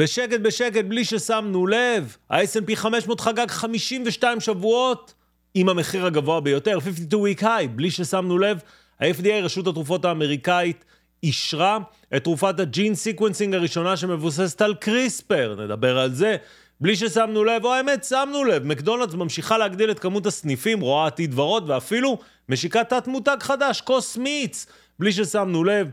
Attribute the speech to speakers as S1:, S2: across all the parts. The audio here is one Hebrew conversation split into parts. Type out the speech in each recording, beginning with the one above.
S1: בשקט בשקט, בלי ששמנו לב, ה-S&P 500 חגג 52 שבועות עם המחיר הגבוה ביותר, 52 week high, בלי ששמנו לב, ה-FDA, רשות התרופות האמריקאית, אישרה את תרופת ה gene sequencing הראשונה שמבוססת על קריספר, נדבר על זה. בלי ששמנו לב, או האמת, שמנו לב, מקדונלדס ממשיכה להגדיל את כמות הסניפים, רואה עתיד ורוד, ואפילו משיקה תת מותג חדש, CosMc's. בלי ששמנו לב,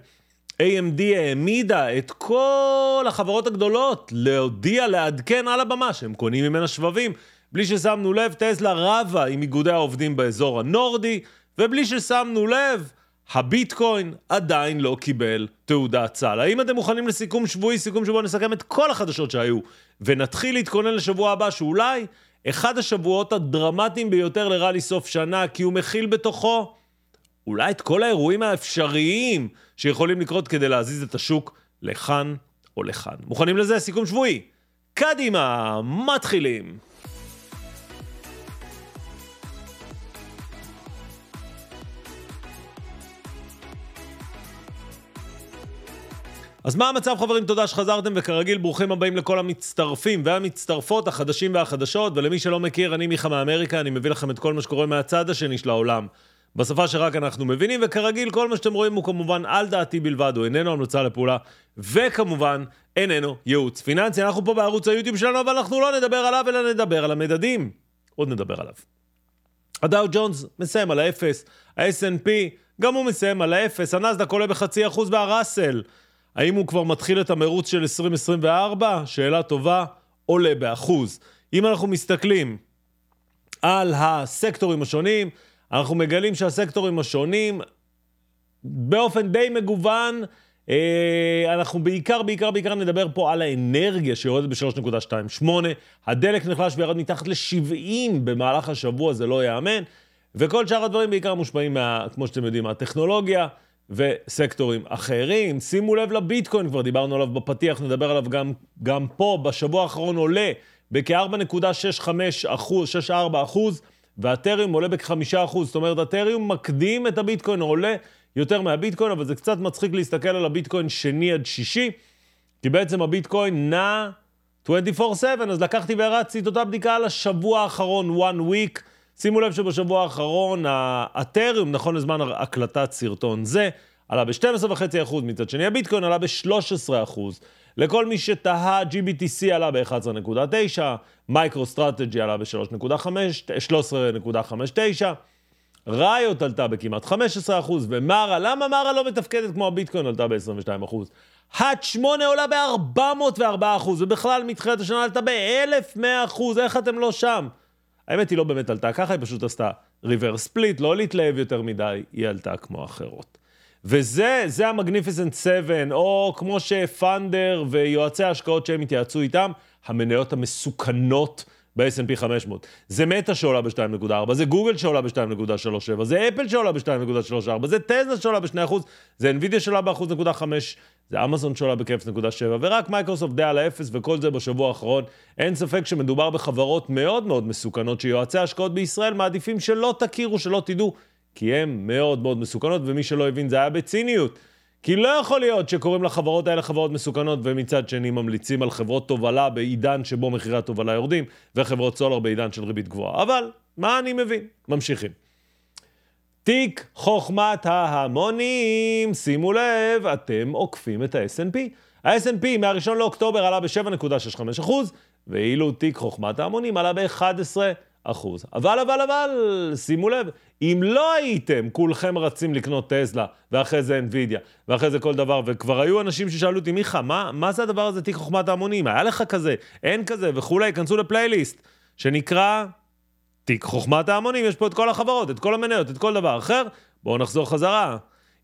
S1: AMD העמידה את כל החברות הגדולות להודיע, לעדכן על הבמה שהם קונים ממנה שבבים. בלי ששמנו לב, טסלה רבה עם איגודי העובדים באזור הנורדי, ובלי ששמנו לב, הביטקוין עדיין לא קיבל תעודת סל. האם אתם מוכנים לסיכום שבועי, סיכום שבוע נסכם את כל החדשות שהיו, ונתחיל להתכונן לשבוע הבא, שאולי אחד השבועות הדרמטיים ביותר לראלי סוף שנה, כי הוא מכיל בתוכו אולי את כל האירועים האפשריים שיכולים לקרות כדי להזיז את השוק לכאן או לכאן. מוכנים לזה? סיכום שבועי. קדימה, מתחילים. אז מה המצב חברים? תודה שחזרתם, וכרגיל ברוכים הבאים לכל המצטרפים והמצטרפות, החדשים והחדשות, ולמי שלא מכיר, אני מיכה מאמריקה, אני מביא לכם את כל מה שקורה מהצד השני של העולם. בשפה שרק אנחנו מבינים, וכרגיל כל מה שאתם רואים הוא כמובן על דעתי בלבד, הוא איננו המלצה לפעולה, וכמובן איננו ייעוץ פיננסי. אנחנו פה בערוץ היוטיוב שלנו, אבל אנחנו לא נדבר עליו, אלא נדבר על המדדים. עוד נדבר עליו. הדאו ג'ונס מסיים על האפס, ה-SNP גם הוא מסיים על האפס, הנסדק עולה בחצי אחוז והראסל. האם הוא כבר מתחיל את המרוץ של 2024? שאלה טובה, עולה באחוז. אם אנחנו מסתכלים על הסקטורים השונים, אנחנו מגלים שהסקטורים השונים, באופן די מגוון, אה, אנחנו בעיקר, בעיקר, בעיקר נדבר פה על האנרגיה שיורדת ב-3.28. הדלק נחלש וירד מתחת ל-70 במהלך השבוע, זה לא ייאמן. וכל שאר הדברים בעיקר מושפעים, מה, כמו שאתם יודעים, מהטכנולוגיה וסקטורים אחרים. שימו לב לביטקוין, כבר דיברנו עליו בפתיח, נדבר עליו גם, גם פה. בשבוע האחרון עולה בכ-4.65 אחוז, 6.4 אחוז. והטריום עולה בכ-5%, זאת אומרת, הטריום מקדים את הביטקוין, עולה יותר מהביטקוין, אבל זה קצת מצחיק להסתכל על הביטקוין שני עד שישי, כי בעצם הביטקוין נע 24/7, אז לקחתי והרצתי את אותה בדיקה על השבוע האחרון, one week. שימו לב שבשבוע האחרון הטריום, נכון לזמן הקלטת סרטון זה, עלה ב-12.5%, מצד שני הביטקוין עלה ב-13%. לכל מי שתהה, GBTC עלה ב-11.9, MicroStrategy עלה ב-13.59, Riot עלתה בכמעט 15%, ו MARA, למה MARA לא מתפקדת כמו הביטקוין עלתה ב-22%? Hut 8 עולה ב-404%, ובכלל מתחילת השנה עלתה ב-1100%, איך אתם לא שם? האמת היא לא באמת עלתה ככה, היא פשוט עשתה reverse split, לא להתלהב יותר מדי, היא עלתה כמו אחרות. וזה, זה ה Magnificent 7, או כמו שפאנדר ויועצי ההשקעות שהם התייעצו איתם, המניות המסוכנות ב-S&P 500. זה מטא שעולה ב-2.4, זה גוגל שעולה ב-2.37, זה אפל שעולה ב-2.34, זה טסלה שעולה ב-2%, זה NVIDIA שעולה ב-1.5, זה אמזון שעולה ב-0.7, ורק מייקרוסופט די על האפס, וכל זה בשבוע האחרון. אין ספק שמדובר בחברות מאוד מאוד מסוכנות, שיועצי ההשקעות בישראל מעדיפים שלא תכירו, שלא תדעו. כי הן מאוד מאוד מסוכנות, ומי שלא הבין זה היה בציניות. כי לא יכול להיות שקוראים לחברות האלה חברות מסוכנות, ומצד שני ממליצים על חברות תובלה בעידן שבו מחירי התובלה יורדים, וחברות סולר בעידן של ריבית גבוהה. אבל, מה אני מבין? ממשיכים. תיק חוכמת ההמונים, שימו לב, אתם עוקפים את ה-S&P. ה-S&P מה-1 לאוקטובר עלה ב-7.65%, ואילו תיק חוכמת ההמונים עלה ב-11%. אחוז. אבל, אבל, אבל, שימו לב, אם לא הייתם כולכם רצים לקנות טסלה, ואחרי זה NVIDIA, ואחרי זה כל דבר, וכבר היו אנשים ששאלו אותי, מיכה, מה, מה זה הדבר הזה, תיק חוכמת ההמונים? היה לך כזה, אין כזה, וכולי, כנסו לפלייליסט, שנקרא תיק חוכמת ההמונים, יש פה את כל החברות, את כל המניות, את כל דבר אחר. בואו נחזור חזרה.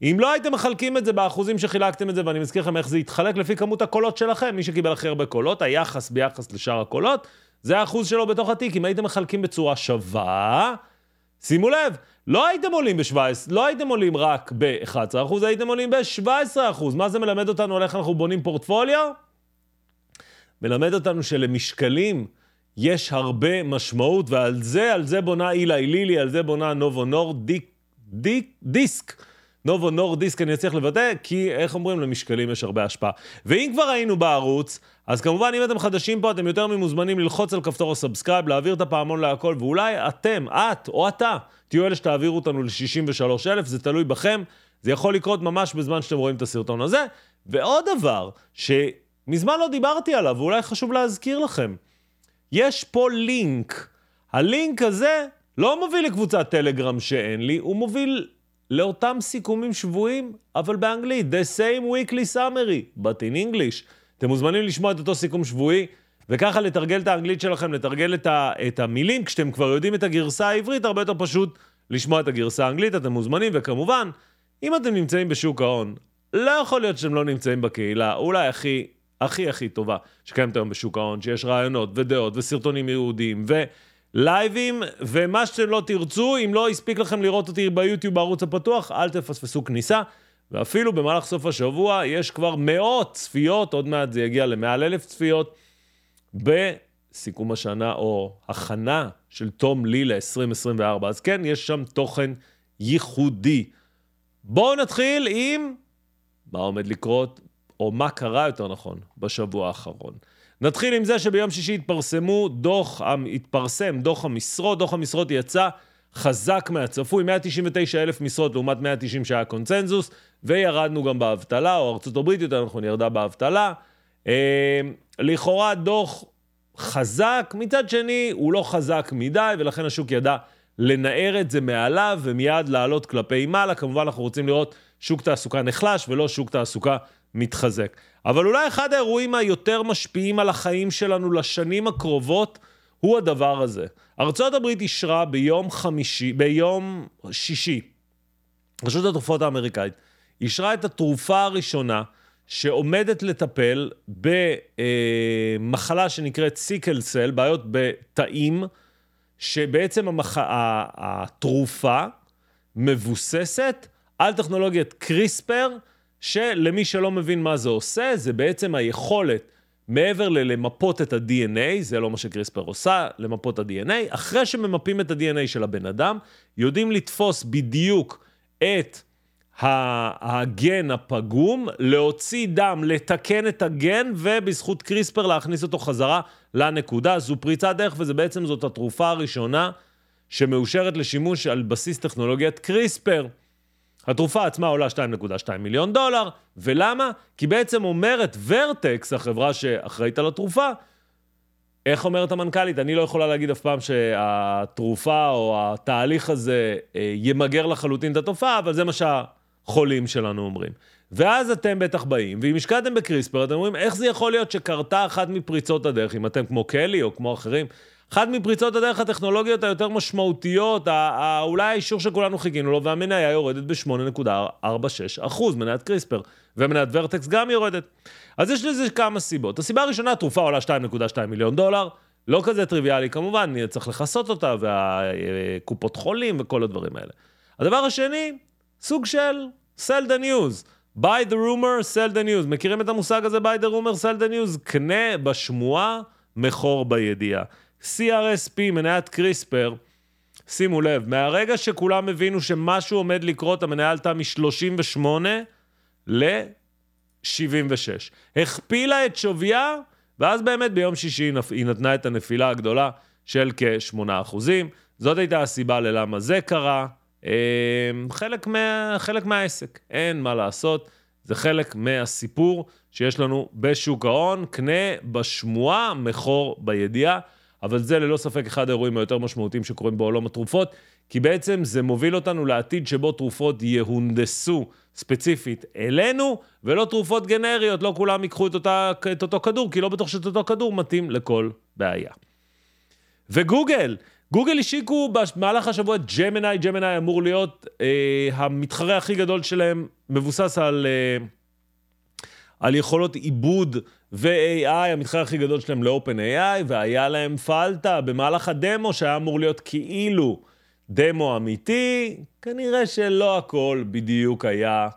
S1: אם לא הייתם מחלקים את זה באחוזים שחילקתם את זה, ואני מזכיר לכם איך זה יתחלק לפי כמות הקולות שלכם, מי שקיבל הכי הרבה קולות, היחס ביחס לשאר הקולות, זה האחוז שלו בתוך התיק. אם הייתם מחלקים בצורה שווה, שימו לב, לא הייתם עולים ב-17, לא הייתם עולים רק ב-11%, הייתם עולים ב-17%. מה זה מלמד אותנו על איך אנחנו בונים פורטפוליו? מלמד אותנו שלמשקלים יש הרבה משמעות, ועל זה, על זה בונה אילי לילי, על זה בונה נובו נורד, דיק, דיק, דיסק. נובו נורדיסק אני אצליח לבטא, כי איך אומרים, למשקלים יש הרבה השפעה. ואם כבר היינו בערוץ, אז כמובן, אם אתם חדשים פה, אתם יותר ממוזמנים ללחוץ על כפתור ה subscribe, להעביר את הפעמון להכל, ואולי אתם, את או אתה, תהיו אלה שתעבירו אותנו ל-63,000, זה תלוי בכם. זה יכול לקרות ממש בזמן שאתם רואים את הסרטון הזה. ועוד דבר, שמזמן לא דיברתי עליו, ואולי חשוב להזכיר לכם, יש פה לינק. הלינק הזה לא מוביל לקבוצת טלגרם שאין לי, הוא מוביל לאותם סיכומים שבויים, אבל באנגלית, The same weekly summary, but in English. אתם מוזמנים לשמוע את אותו סיכום שבועי, וככה לתרגל את האנגלית שלכם, לתרגל את, ה, את המילים, כשאתם כבר יודעים את הגרסה העברית, הרבה יותר פשוט לשמוע את הגרסה האנגלית, אתם מוזמנים, וכמובן, אם אתם נמצאים בשוק ההון, לא יכול להיות שאתם לא נמצאים בקהילה, אולי הכי, הכי הכי טובה שקיימת היום בשוק ההון, שיש רעיונות ודעות וסרטונים יהודיים ולייבים, ומה שאתם לא תרצו, אם לא הספיק לכם לראות אותי ביוטיוב בערוץ הפתוח, אל תפספסו כניסה. ואפילו במהלך סוף השבוע יש כבר מאות צפיות, עוד מעט זה יגיע למעל אלף צפיות, בסיכום השנה או הכנה של תום לי ל-2024. אז כן, יש שם תוכן ייחודי. בואו נתחיל עם מה עומד לקרות, או מה קרה יותר נכון, בשבוע האחרון. נתחיל עם זה שביום שישי התפרסמו דוח, התפרסם דוח המשרות, דוח המשרות יצא חזק מהצפוי, 199 אלף משרות לעומת 190 שהיה קונצנזוס, וירדנו גם באבטלה, או ארצות הברית יותר נכון ירדה באבטלה. אה, לכאורה דוח חזק, מצד שני הוא לא חזק מדי, ולכן השוק ידע לנער את זה מעליו ומיד לעלות כלפי מעלה. כמובן אנחנו רוצים לראות שוק תעסוקה נחלש ולא שוק תעסוקה מתחזק. אבל אולי אחד האירועים היותר משפיעים על החיים שלנו לשנים הקרובות הוא הדבר הזה. ארצות הברית אישרה ביום חמישי, ביום שישי, רשות התרופות האמריקאית, אישרה את התרופה הראשונה שעומדת לטפל במחלה שנקראת סיקל סל, בעיות בתאים, שבעצם המח... התרופה מבוססת על טכנולוגיית קריספר, שלמי שלא מבין מה זה עושה, זה בעצם היכולת מעבר ללמפות את ה-DNA, זה לא מה שקריספר עושה, למפות את ה-DNA, אחרי שממפים את ה-DNA של הבן אדם, יודעים לתפוס בדיוק את הגן הפגום, להוציא דם, לתקן את הגן, ובזכות קריספר להכניס אותו חזרה לנקודה. זו פריצת דרך, וזה בעצם זאת התרופה הראשונה שמאושרת לשימוש על בסיס טכנולוגיית קריספר. התרופה עצמה עולה 2.2 מיליון דולר, ולמה? כי בעצם אומרת ורטקס, החברה שאחראית על התרופה, איך אומרת המנכ"לית? אני לא יכולה להגיד אף פעם שהתרופה או התהליך הזה אה, ימגר לחלוטין את התופעה, אבל זה מה שהחולים שלנו אומרים. ואז אתם בטח באים, ואם השקעתם בקריספר, אתם אומרים, איך זה יכול להיות שקרתה אחת מפריצות הדרך, אם אתם כמו קלי או כמו אחרים, אחת מפריצות הדרך הטכנולוגיות היותר משמעותיות, אולי האישור שכולנו חיכינו לו, והמניה יורדת ב-8.46 מניית קריספר, ומניית ורטקס גם יורדת. אז יש לזה כמה סיבות. הסיבה הראשונה, התרופה עולה 2.2 מיליון דולר, לא כזה טריוויאלי כמובן, צריך לכסות אותה, והקופות חולים וכל הדברים האלה. הדבר השני, סוג של sell the news. buy the rumor, sell the news. מכירים את המושג הזה, buy the rumor, sell the news? קנה בשמועה, מכור בידיעה. CRSP, מניית קריספר, שימו לב, מהרגע שכולם הבינו שמשהו עומד לקרות, המניה עלתה מ-38 ל-76. הכפילה את שוויה, ואז באמת ביום שישי היא נתנה את הנפילה הגדולה של כ-8%. זאת הייתה הסיבה ללמה זה קרה. אמ, חלק, מה, חלק מהעסק, אין מה לעשות, זה חלק מהסיפור שיש לנו בשוק ההון, קנה בשמועה, מכור בידיעה. אבל זה ללא ספק אחד האירועים היותר משמעותיים שקורים בעולם התרופות, כי בעצם זה מוביל אותנו לעתיד שבו תרופות יהונדסו ספציפית אלינו, ולא תרופות גנריות, לא כולם ייקחו את, אותה, את אותו כדור, כי לא בטוח שאת אותו כדור מתאים לכל בעיה. וגוגל, גוגל השיקו במהלך השבוע את ג'מנאי, ג'מנאי אמור להיות אה, המתחרה הכי גדול שלהם, מבוסס על... אה, על יכולות עיבוד ו-AI, המתחרה הכי גדול שלהם ל-OpenAI, והיה להם פלטה במהלך הדמו שהיה אמור להיות כאילו דמו אמיתי, כנראה שלא הכל בדיוק היה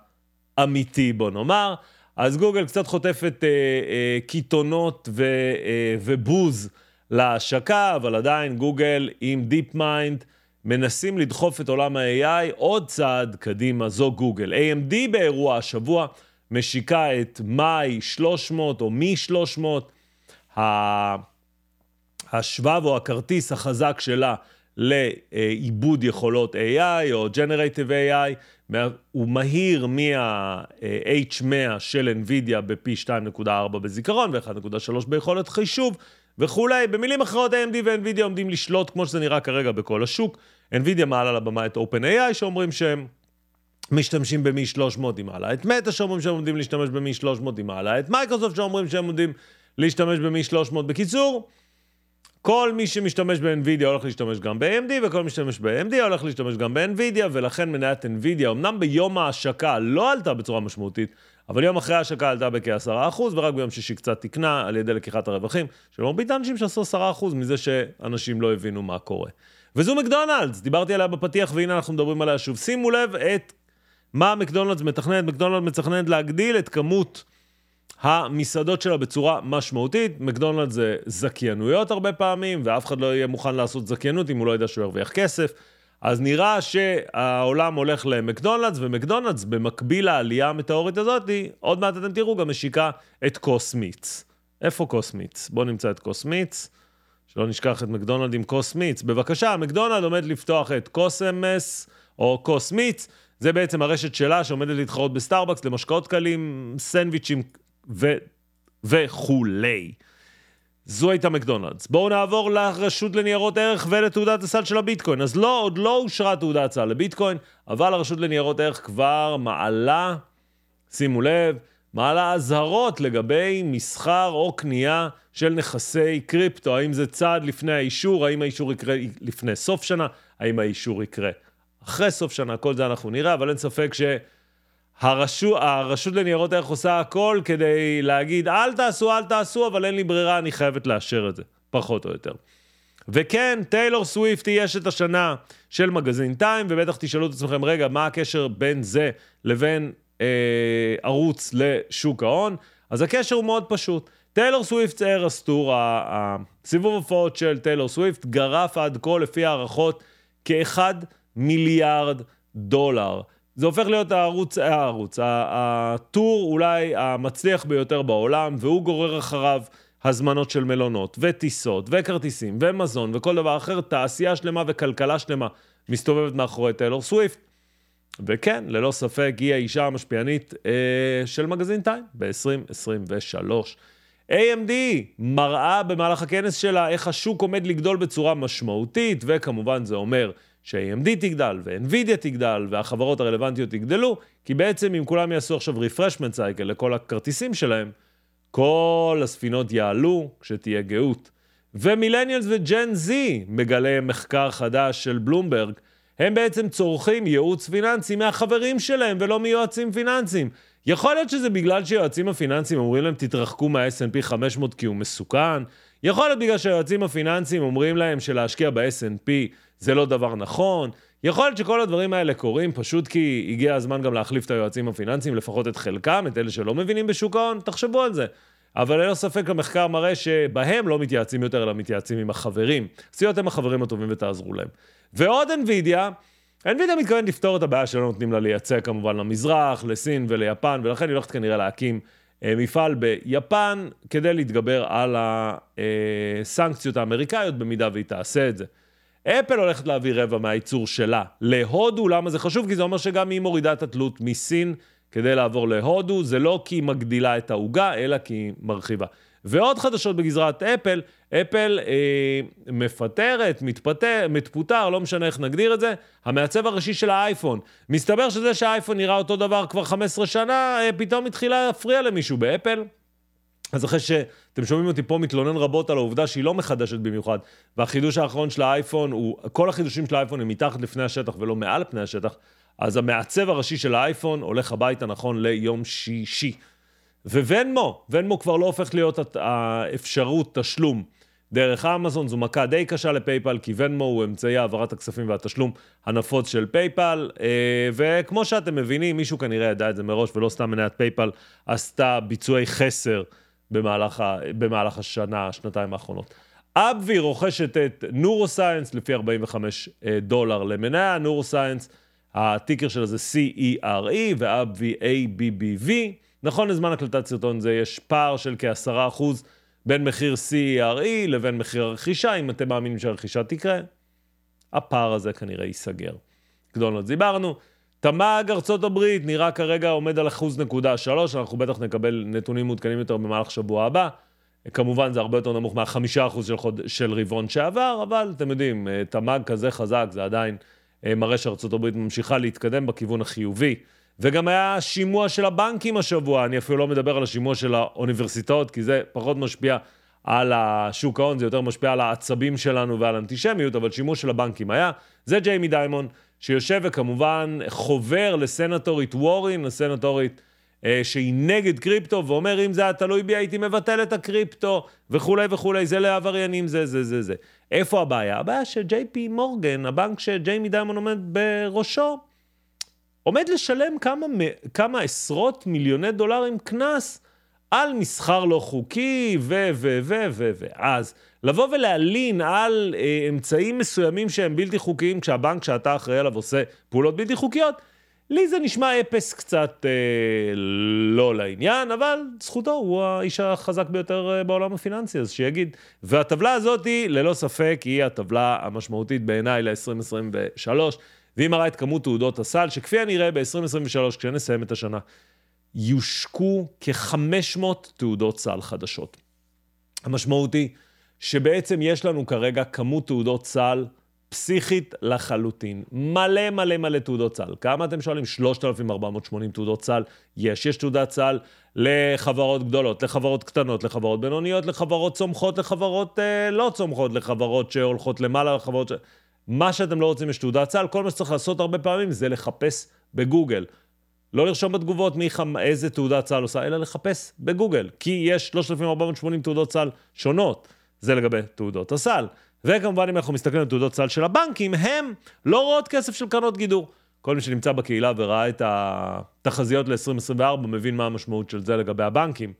S1: אמיתי, בוא נאמר. אז גוגל קצת חוטפת אה, אה, קיתונות ו, אה, ובוז להשקה, אבל עדיין גוגל עם DeepMind מנסים לדחוף את עולם ה-AI עוד צעד קדימה, זו גוגל. AMD באירוע השבוע משיקה את מאי 300 או מי 300, השבב או הכרטיס החזק שלה לעיבוד יכולות AI או Generative AI, הוא מהיר מה-H100 של NVIDIA בפי 2.4 בזיכרון ו-1.3 ביכולת חישוב וכולי. במילים אחרות, AMD ו-NVIDIA עומדים לשלוט, כמו שזה נראה כרגע, בכל השוק. NVIDIA מעלה לבמה את OpenAI, שאומרים שהם משתמשים במי 300, היא מעלה את מטה, שאומרים שהם עומדים להשתמש במי 300, היא מעלה את מייקרוסופט, שאומרים שהם עומדים להשתמש במי 300. בקיצור, כל מי שמשתמש ב-NVIDIA הולך להשתמש גם ב-AMD, וכל מי שמשתמש ב-AMD הולך להשתמש גם ב-NVIDIA, ולכן מניית NVIDIA, אמנם ביום ההשקה לא עלתה בצורה משמעותית, אבל יום אחרי ההשקה עלתה בכ-10%, ורק ביום שישי קצת תקנה על ידי לקיחת הרווחים של מרבית האנשים שעשו 10% מזה שאנשים לא הבינו מה קורה. וזו מקדונלדס, דיברתי עליה בפתיח, והנה אנחנו מדברים עליה שוב. שימו לב את מה מקדונלדס מתכננת. מקדונלדס מתכננת להגדיל את כמות... המסעדות שלה בצורה משמעותית. מקדונלד זה זכיינויות הרבה פעמים, ואף אחד לא יהיה מוכן לעשות זכיינות אם הוא לא ידע שהוא ירוויח כסף. אז נראה שהעולם הולך למקדונלדס, ומקדונלדס, במקביל לעלייה המטאורית הזאת, עוד מעט אתם תראו, גם משיקה את קוסמיץ. איפה קוסמיץ? בואו נמצא את קוסמיץ. שלא נשכח את מקדונלד עם CosMc's. בבקשה, מקדונלד עומד לפתוח את CosMc's או CosMc's. זה בעצם הרשת שלה שעומדת להתחרות בסטארבקס למשקאות קלים, סנדוויצ'ים ו... וכולי. זו הייתה מקדונלדס. בואו נעבור לרשות לניירות ערך ולתעודת הסל של הביטקוין. אז לא, עוד לא אושרה תעודת סל לביטקוין, אבל הרשות לניירות ערך כבר מעלה, שימו לב, מעלה אזהרות לגבי מסחר או קנייה של נכסי קריפטו. האם זה צעד לפני האישור, האם האישור יקרה לפני סוף שנה, האם האישור יקרה אחרי סוף שנה, כל זה אנחנו נראה, אבל אין ספק ש... הרשות, הרשות לניירות ערך עושה הכל כדי להגיד, אל תעשו, אל תעשו, אבל אין לי ברירה, אני חייבת לאשר את זה, פחות או יותר. וכן, טיילור סוויפט היא אשת השנה של מגזין טיים, ובטח תשאלו את עצמכם, רגע, מה הקשר בין זה לבין אה, ערוץ לשוק ההון? אז הקשר הוא מאוד פשוט. טיילור סוויפט Eras Tour, הסיבוב הופעות של טיילור סוויפט גרף עד כה, לפי הערכות, כאחד מיליארד דולר. זה הופך להיות הערוץ, הערוץ, הטור אולי המצליח ביותר בעולם, והוא גורר אחריו הזמנות של מלונות, וטיסות, וכרטיסים, ומזון, וכל דבר אחר, תעשייה שלמה וכלכלה שלמה מסתובבת מאחורי טיילור סוויפט. וכן, ללא ספק, היא האישה המשפיענית אה, של מגזין טיים ב-2023. AMD מראה במהלך הכנס שלה איך השוק עומד לגדול בצורה משמעותית, וכמובן זה אומר ש-AMD תגדל ו-NVIDIA תגדל והחברות הרלוונטיות יגדלו, כי בעצם אם כולם יעשו עכשיו refreshment cycle לכל הכרטיסים שלהם, כל הספינות יעלו כשתהיה גאות. ומילניאלס וג'ן זי, מגלה מחקר חדש של בלומברג, הם בעצם צורכים ייעוץ פיננסי מהחברים שלהם ולא מיועצים פיננסיים. יכול להיות שזה בגלל שיועצים הפיננסיים אומרים להם תתרחקו מה-S&P 500 כי הוא מסוכן, יכול להיות בגלל שהיועצים הפיננסיים אומרים להם שלהשקיע ב-S&P זה לא דבר נכון. יכול להיות שכל הדברים האלה קורים פשוט כי הגיע הזמן גם להחליף את היועצים הפיננסיים, לפחות את חלקם, את אלה שלא מבינים בשוק ההון, תחשבו על זה. אבל ללא ספק המחקר מראה שבהם לא מתייעצים יותר, אלא מתייעצים עם החברים. אז אתם החברים הטובים ותעזרו להם. ועוד NVIDIA, NVIDIA מתכוון לפתור את הבעיה שלא נותנים לה לייצא כמובן למזרח, לסין וליפן, ולכן היא הולכת כנראה להקים אה, מפעל ביפן כדי להתגבר על הסנקציות האמריקאיות במידה והיא תעשה את זה. אפל הולכת להביא רבע מהייצור שלה להודו, למה זה חשוב? כי זה אומר שגם היא מורידה את התלות מסין כדי לעבור להודו, זה לא כי היא מגדילה את העוגה, אלא כי היא מרחיבה. ועוד חדשות בגזרת אפל, אפל אה, מפטרת, מתפטר, מתפוטר, לא משנה איך נגדיר את זה, המעצב הראשי של האייפון. מסתבר שזה שהאייפון נראה אותו דבר כבר 15 שנה, אה, פתאום התחילה להפריע למישהו באפל. אז אחרי שאתם שומעים אותי פה מתלונן רבות על העובדה שהיא לא מחדשת במיוחד, והחידוש האחרון של האייפון הוא, כל החידושים של האייפון הם מתחת לפני השטח ולא מעל פני השטח, אז המעצב הראשי של האייפון הולך הביתה נכון ליום שישי. וונמו, ונמו כבר לא הופך להיות האפשרות תשלום דרך אמזון, זו מכה די קשה לפייפל, כי ונמו הוא אמצעי העברת הכספים והתשלום הנפוץ של PayPal, אה, וכמו שאתם מבינים, מישהו כנראה ידע את זה מראש, ולא סתם מניית PayPal עשתה ביצועי חסר במהלך, ה, במהלך השנה, השנתיים האחרונות. AbbVie רוכשת את Neuroscience לפי 45 אה, דולר למניה, Neuroscience, ה ticker שלה זה CERE ו AbbVie ABBV. נכון לזמן הקלטת סרטון זה יש פער של כ-10% בין מחיר CERE לבין מחיר הרכישה, אם אתם מאמינים שהרכישה תקרה, הפער הזה כנראה ייסגר. מקדונלדס דיברנו. תמ"ג ארצות הברית נראה כרגע עומד על אחוז נקודה שלוש, אנחנו בטח נקבל נתונים מעודכנים יותר במהלך שבוע הבא. כמובן זה הרבה יותר נמוך מהחמישה אחוז של, חוד... של רבעון שעבר, אבל אתם יודעים, אה, תמ"ג כזה חזק זה עדיין אה, מראה שארצות הברית ממשיכה להתקדם בכיוון החיובי. וגם היה שימוע של הבנקים השבוע, אני אפילו לא מדבר על השימוע של האוניברסיטאות, כי זה פחות משפיע על השוק ההון, זה יותר משפיע על העצבים שלנו ועל אנטישמיות, אבל שימוע של הבנקים היה. זה ג'יימי דיימון, שיושב וכמובן חובר לסנטורית וורין, לסנטורית אה, שהיא נגד קריפטו, ואומר, אם זה היה תלוי בי, הייתי מבטל את הקריפטו, וכולי וכולי, זה לעבריינים, זה, זה, זה, זה. איפה הבעיה? הבעיה שג'יי פי מורגן, הבנק שג'יימי דיימון עומד בראשו, עומד לשלם כמה, כמה עשרות מיליוני דולרים קנס על מסחר לא חוקי, ו, ו, ו, ו, ו. לבוא ולהלין על אה, אמצעים מסוימים שהם בלתי חוקיים, כשהבנק שאתה אחראי עליו עושה פעולות בלתי חוקיות, לי זה נשמע אפס קצת אה, לא לעניין, אבל זכותו, הוא האיש החזק ביותר אה, בעולם הפיננסי, אז שיגיד. והטבלה הזאת, היא, ללא ספק, היא הטבלה המשמעותית בעיניי ל-2023, והיא מראה את כמות תעודות הסל, שכפי הנראה ב-2023, כשנסיים את השנה, יושקו כ-500 תעודות סל חדשות. המשמעות היא שבעצם יש לנו כרגע כמות תעודות סל פסיכית לחלוטין. מלא מלא מלא תעודות סל. כמה אתם שואלים? 3,480 תעודות סל. יש, יש תעודת סל לחברות גדולות, לחברות קטנות, לחברות בינוניות, לחברות צומחות, לחברות אה, לא צומחות, לחברות שהולכות למעלה, לחברות. מה שאתם לא רוצים יש תעודת סל, כל מה שצריך לעשות הרבה פעמים זה לחפש בגוגל. לא לרשום בתגובות מי חם, איזה תעודת סל עושה, אלא לחפש בגוגל. כי יש 3,480 תעודות סל שונות. זה לגבי תעודות הסל. וכמובן, אם אנחנו מסתכלים על תעודות סל של הבנקים, הם לא רואות כסף של קרנות גידור. כל מי שנמצא בקהילה וראה את התחזיות ל-2024 מבין מה המשמעות של זה לגבי הבנקים.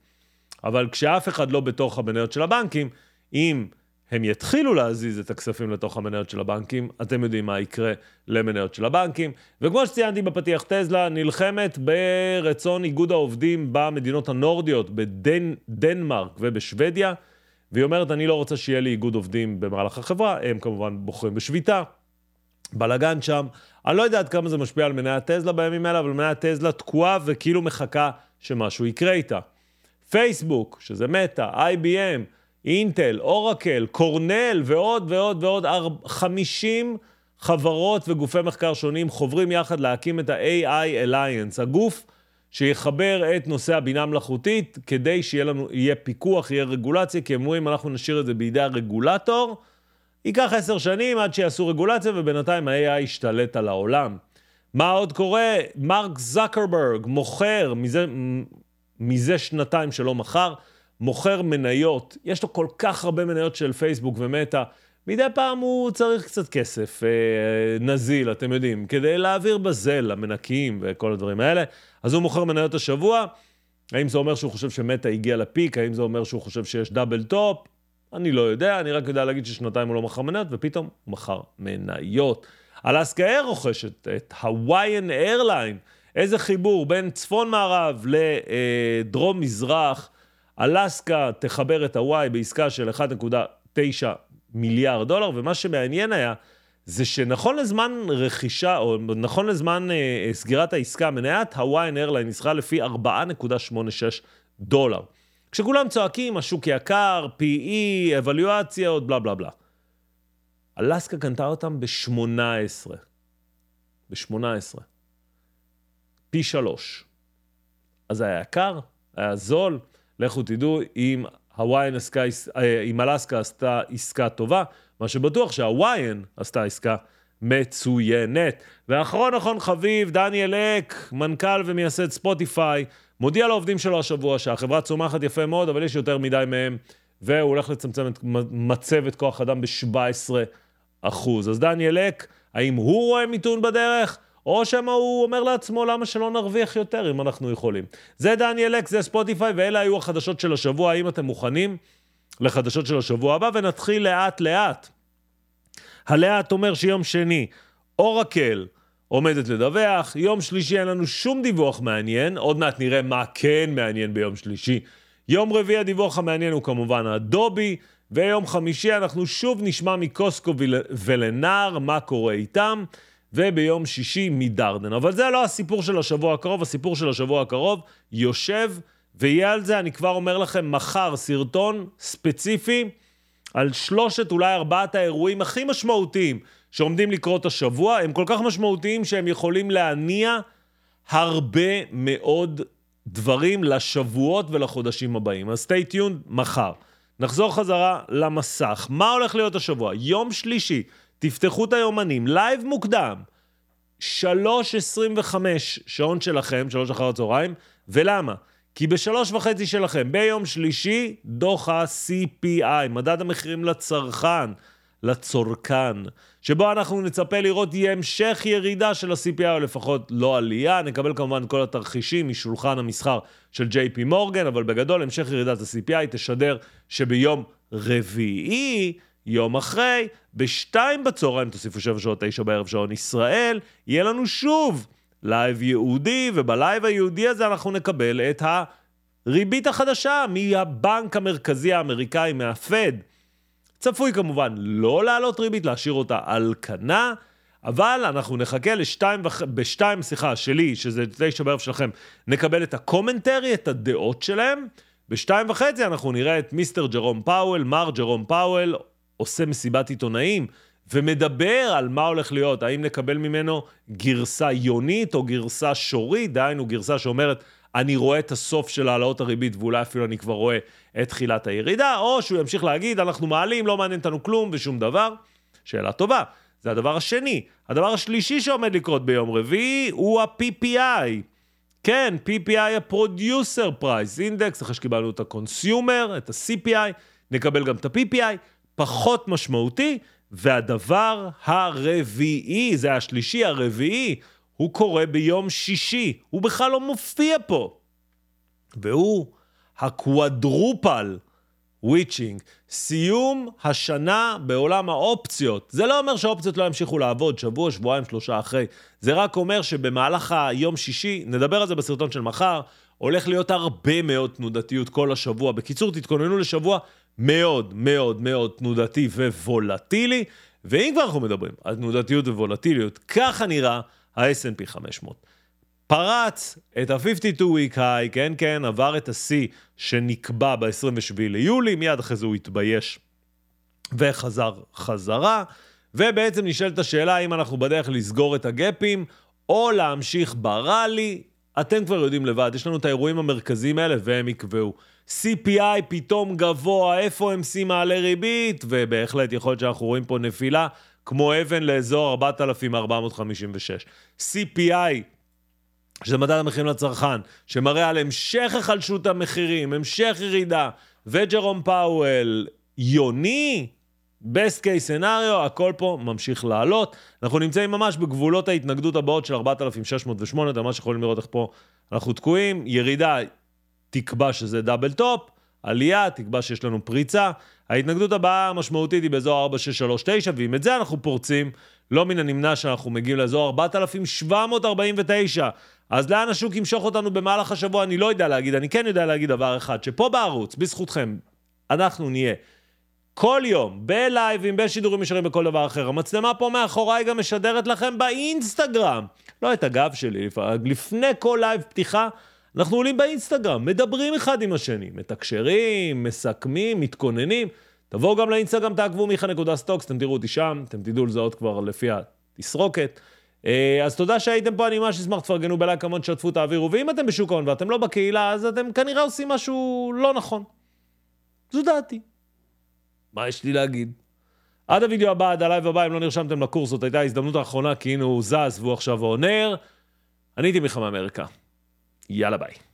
S1: אבל כשאף אחד לא בתוך המניות של הבנקים, אם הם יתחילו להזיז את הכספים לתוך המניות של הבנקים, אתם יודעים מה יקרה למניות של הבנקים. וכמו שציינתי בפתיח, טזלה נלחמת ברצון איגוד העובדים במדינות הנורדיות, בדנמרק ובשוודיה. והיא אומרת, אני לא רוצה שיהיה לי איגוד עובדים במהלך החברה, הם כמובן בוחרים בשביתה, בלאגן שם. אני לא יודע עד כמה זה משפיע על מניית טזלה בימים האלה, אבל מניית טזלה תקועה וכאילו מחכה שמשהו יקרה איתה. פייסבוק, שזה מטא, IBM, אינטל, אורקל, קורנל ועוד ועוד ועוד 50 חברות וגופי מחקר שונים חוברים יחד להקים את ה-AI Alliance, הגוף שיחבר את נושא הבינה המלאכותית, כדי שיהיה לנו, יהיה פיקוח, יהיה רגולציה, כי הם אומרים, אנחנו נשאיר את זה בידי הרגולטור, ייקח עשר שנים עד שיעשו רגולציה, ובינתיים ה-AI ישתלט על העולם. מה עוד קורה? מרק זקרברג מוכר, מזה, מזה שנתיים שלא מכר, מוכר מניות, יש לו כל כך הרבה מניות של פייסבוק ומטא, מדי פעם הוא צריך קצת כסף, אה, נזיל, אתם יודעים, כדי להעביר בזל למנקים וכל הדברים האלה. אז הוא מוכר מניות השבוע. האם זה אומר שהוא חושב ש Meta הגיע ל peak? האם זה אומר שהוא חושב שיש double top? אני לא יודע, אני רק יודע להגיד ששנתיים הוא לא מכר מניות, ופתאום הוא מכר מניות. Alaska Air רוכשת את Hawaiian Airline. איזה חיבור בין צפון מערב לדרום מזרח. אלסקה תחבר את הוואי בעסקה של 1.9 מיליארד דולר, ומה שמעניין היה, זה שנכון לזמן רכישה, או נכון לזמן אה, סגירת העסקה, מניית הוויין איירליין נסחרה לפי 4.86 דולר. כשכולם צועקים, השוק יקר, PE, אבליואציות, בלה בלה בלה. אלסקה קנתה אותם ב-18. ב-18. פי שלוש. אז היה יקר, היה זול, לכו תדעו אם הוויין אה, אם אלסקה עשתה עסקה טובה, מה שבטוח שהוויין עשתה עסקה מצוינת. ואחרון אחרון חביב, דניאל אק, מנכ"ל ומייסד ספוטיפיי, מודיע לעובדים שלו השבוע שהחברה צומחת יפה מאוד, אבל יש יותר מדי מהם, והוא הולך לצמצם את מצבת כוח אדם ב-17 אחוז. אז דניאל אק, האם הוא רואה מיתון בדרך? או שמא הוא אומר לעצמו, למה שלא נרוויח יותר אם אנחנו יכולים. זה דניאל אק, זה ספוטיפיי, ואלה היו החדשות של השבוע, האם אתם מוכנים לחדשות של השבוע הבא, ונתחיל לאט-לאט. הלאט אומר שיום שני, אורקל עומדת לדווח, יום שלישי אין לנו שום דיווח מעניין, עוד מעט נראה מה כן מעניין ביום שלישי. יום רביעי הדיווח המעניין הוא כמובן הדובי, ויום חמישי אנחנו שוב נשמע מקוסקו ולנער מה קורה איתם, וביום שישי מדרדן. אבל זה לא הסיפור של השבוע הקרוב, הסיפור של השבוע הקרוב יושב, ויהיה על זה, אני כבר אומר לכם, מחר סרטון ספציפי על שלושת, אולי ארבעת האירועים הכי משמעותיים שעומדים לקרות השבוע. הם כל כך משמעותיים שהם יכולים להניע הרבה מאוד דברים לשבועות ולחודשים הבאים. אז stay tuned מחר. נחזור חזרה למסך. מה הולך להיות השבוע? יום שלישי, תפתחו את היומנים, לייב מוקדם, 3.25 שעון שלכם, 3 אחר הצהריים, ולמה? כי בשלוש וחצי שלכם, ביום שלישי, דוח ה-CPI, מדד המחירים לצרכן, לצורכן, שבו אנחנו נצפה לראות המשך ירידה של ה-CPI, או לפחות לא עלייה. נקבל כמובן כל התרחישים משולחן המסחר של JP Morgan, אבל בגדול המשך ירידת ה-CPI תשדר שביום רביעי, יום אחרי, בשתיים בצהריים, תוסיפו שבע שעות תשע בערב שעון ישראל, יהיה לנו שוב לייב ייעודי, ובלייב הייעודי הזה אנחנו נקבל את הריבית החדשה מהבנק המרכזי האמריקאי, מהפד. צפוי כמובן לא להעלות ריבית, להשאיר אותה על כנה, אבל אנחנו נחכה לשתיים, וח... בשתיים, סליחה, שלי, שזה תשע בערב שלכם, נקבל את ה commentary, את הדעות שלהם. בשתיים וחצי אנחנו נראה את Mister ג'רום פאוול, מר ג'רום פאוול, עושה מסיבת עיתונאים. ומדבר על מה הולך להיות, האם נקבל ממנו גרסה יונית או גרסה שורית, דהיינו גרסה שאומרת, אני רואה את הסוף של העלאות הריבית ואולי אפילו אני כבר רואה את תחילת הירידה, או שהוא ימשיך להגיד, אנחנו מעלים, לא מעניין אותנו כלום ושום דבר. שאלה טובה. זה הדבר השני. הדבר השלישי שעומד לקרות ביום רביעי הוא ה-PPI. כן, PPI ה-Producer Price Index, אחרי שקיבלנו את ה-Consumer, את ה-CPI, נקבל גם את ה-PPI, פחות משמעותי, והדבר הרביעי, זה השלישי, הרביעי, הוא קורה ביום שישי, הוא בכלל לא מופיע פה. והוא הקוואדרופל וויצ'ינג, סיום השנה בעולם האופציות. זה לא אומר שהאופציות לא ימשיכו לעבוד שבוע, שבועיים, שלושה אחרי. זה רק אומר שבמהלך היום שישי, נדבר על זה בסרטון של מחר, הולך להיות הרבה מאוד תנודתיות כל השבוע. בקיצור, תתכוננו לשבוע מאוד מאוד מאוד תנודתי ווולטילי, ואם כבר אנחנו מדברים על תנודתיות ווולטיליות, ככה נראה ה-S&P 500. פרץ את ה-52 week high, כן כן, עבר את השיא שנקבע ב-27 ליולי, מיד אחרי זה הוא התבייש וחזר חזרה, ובעצם נשאלת השאלה האם אנחנו בדרך לסגור את הגפים, או להמשיך בראלי, אתם כבר יודעים לבד, יש לנו את האירועים המרכזיים האלה והם יקבעו. CPI פתאום גבוה, FOMC מעלה ריבית, ובהחלט יכול להיות שאנחנו רואים פה נפילה כמו אבן לאזור 4,456. CPI, שזה מדד המחירים לצרכן, שמראה על המשך החלשות המחירים, המשך ירידה, וג'רום פאוול, יוני, best case scenario, הכל פה ממשיך לעלות. אנחנו נמצאים ממש בגבולות ההתנגדות הבאות של 4,608, אתם ממש יכולים לראות איך פה אנחנו תקועים. ירידה תקבע שזה double top, עלייה תקבע שיש לנו פריצה. ההתנגדות הבאה המשמעותית היא באזור 4639, ואם את זה אנחנו פורצים, לא מן הנמנע שאנחנו מגיעים לאזור 4749. אז לאן השוק ימשוך אותנו במהלך השבוע, אני לא יודע להגיד. אני כן יודע להגיד דבר אחד, שפה בערוץ, בזכותכם, אנחנו נהיה כל יום, בלייבים, בשידורים ישרים, בכל דבר אחר. המצלמה פה מאחוריי גם משדרת לכם באינסטגרם. לא את הגב שלי, לפני כל לייב פתיחה, אנחנו עולים באינסטגרם, מדברים אחד עם השני, מתקשרים, מסכמים, מתכוננים. תבואו גם לאינסטגרם, תעקבו מיכה.stocks, אתם תראו אותי שם, אתם תדעו לזהות כבר לפי התסרוקת. אה, אז תודה שהייתם פה, אני ממש אשמח, תפרגנו בלייק כמובן, תשתפו, תעבירו, ואם אתם בשוק ההון ואתם לא בקהילה, אז אתם כנראה עושים משהו לא נכון. זו דעתי. מה יש לי להגיד? עד הוידאו הבא, עד הלייב הבא, אם לא נרשמתם לקורס, זאת הייתה ההזדמנות האחרונה, כי הנה הוא זז והוא עכשיו עובר. אני הייתי מיכה מאמריקה. יאללה ביי.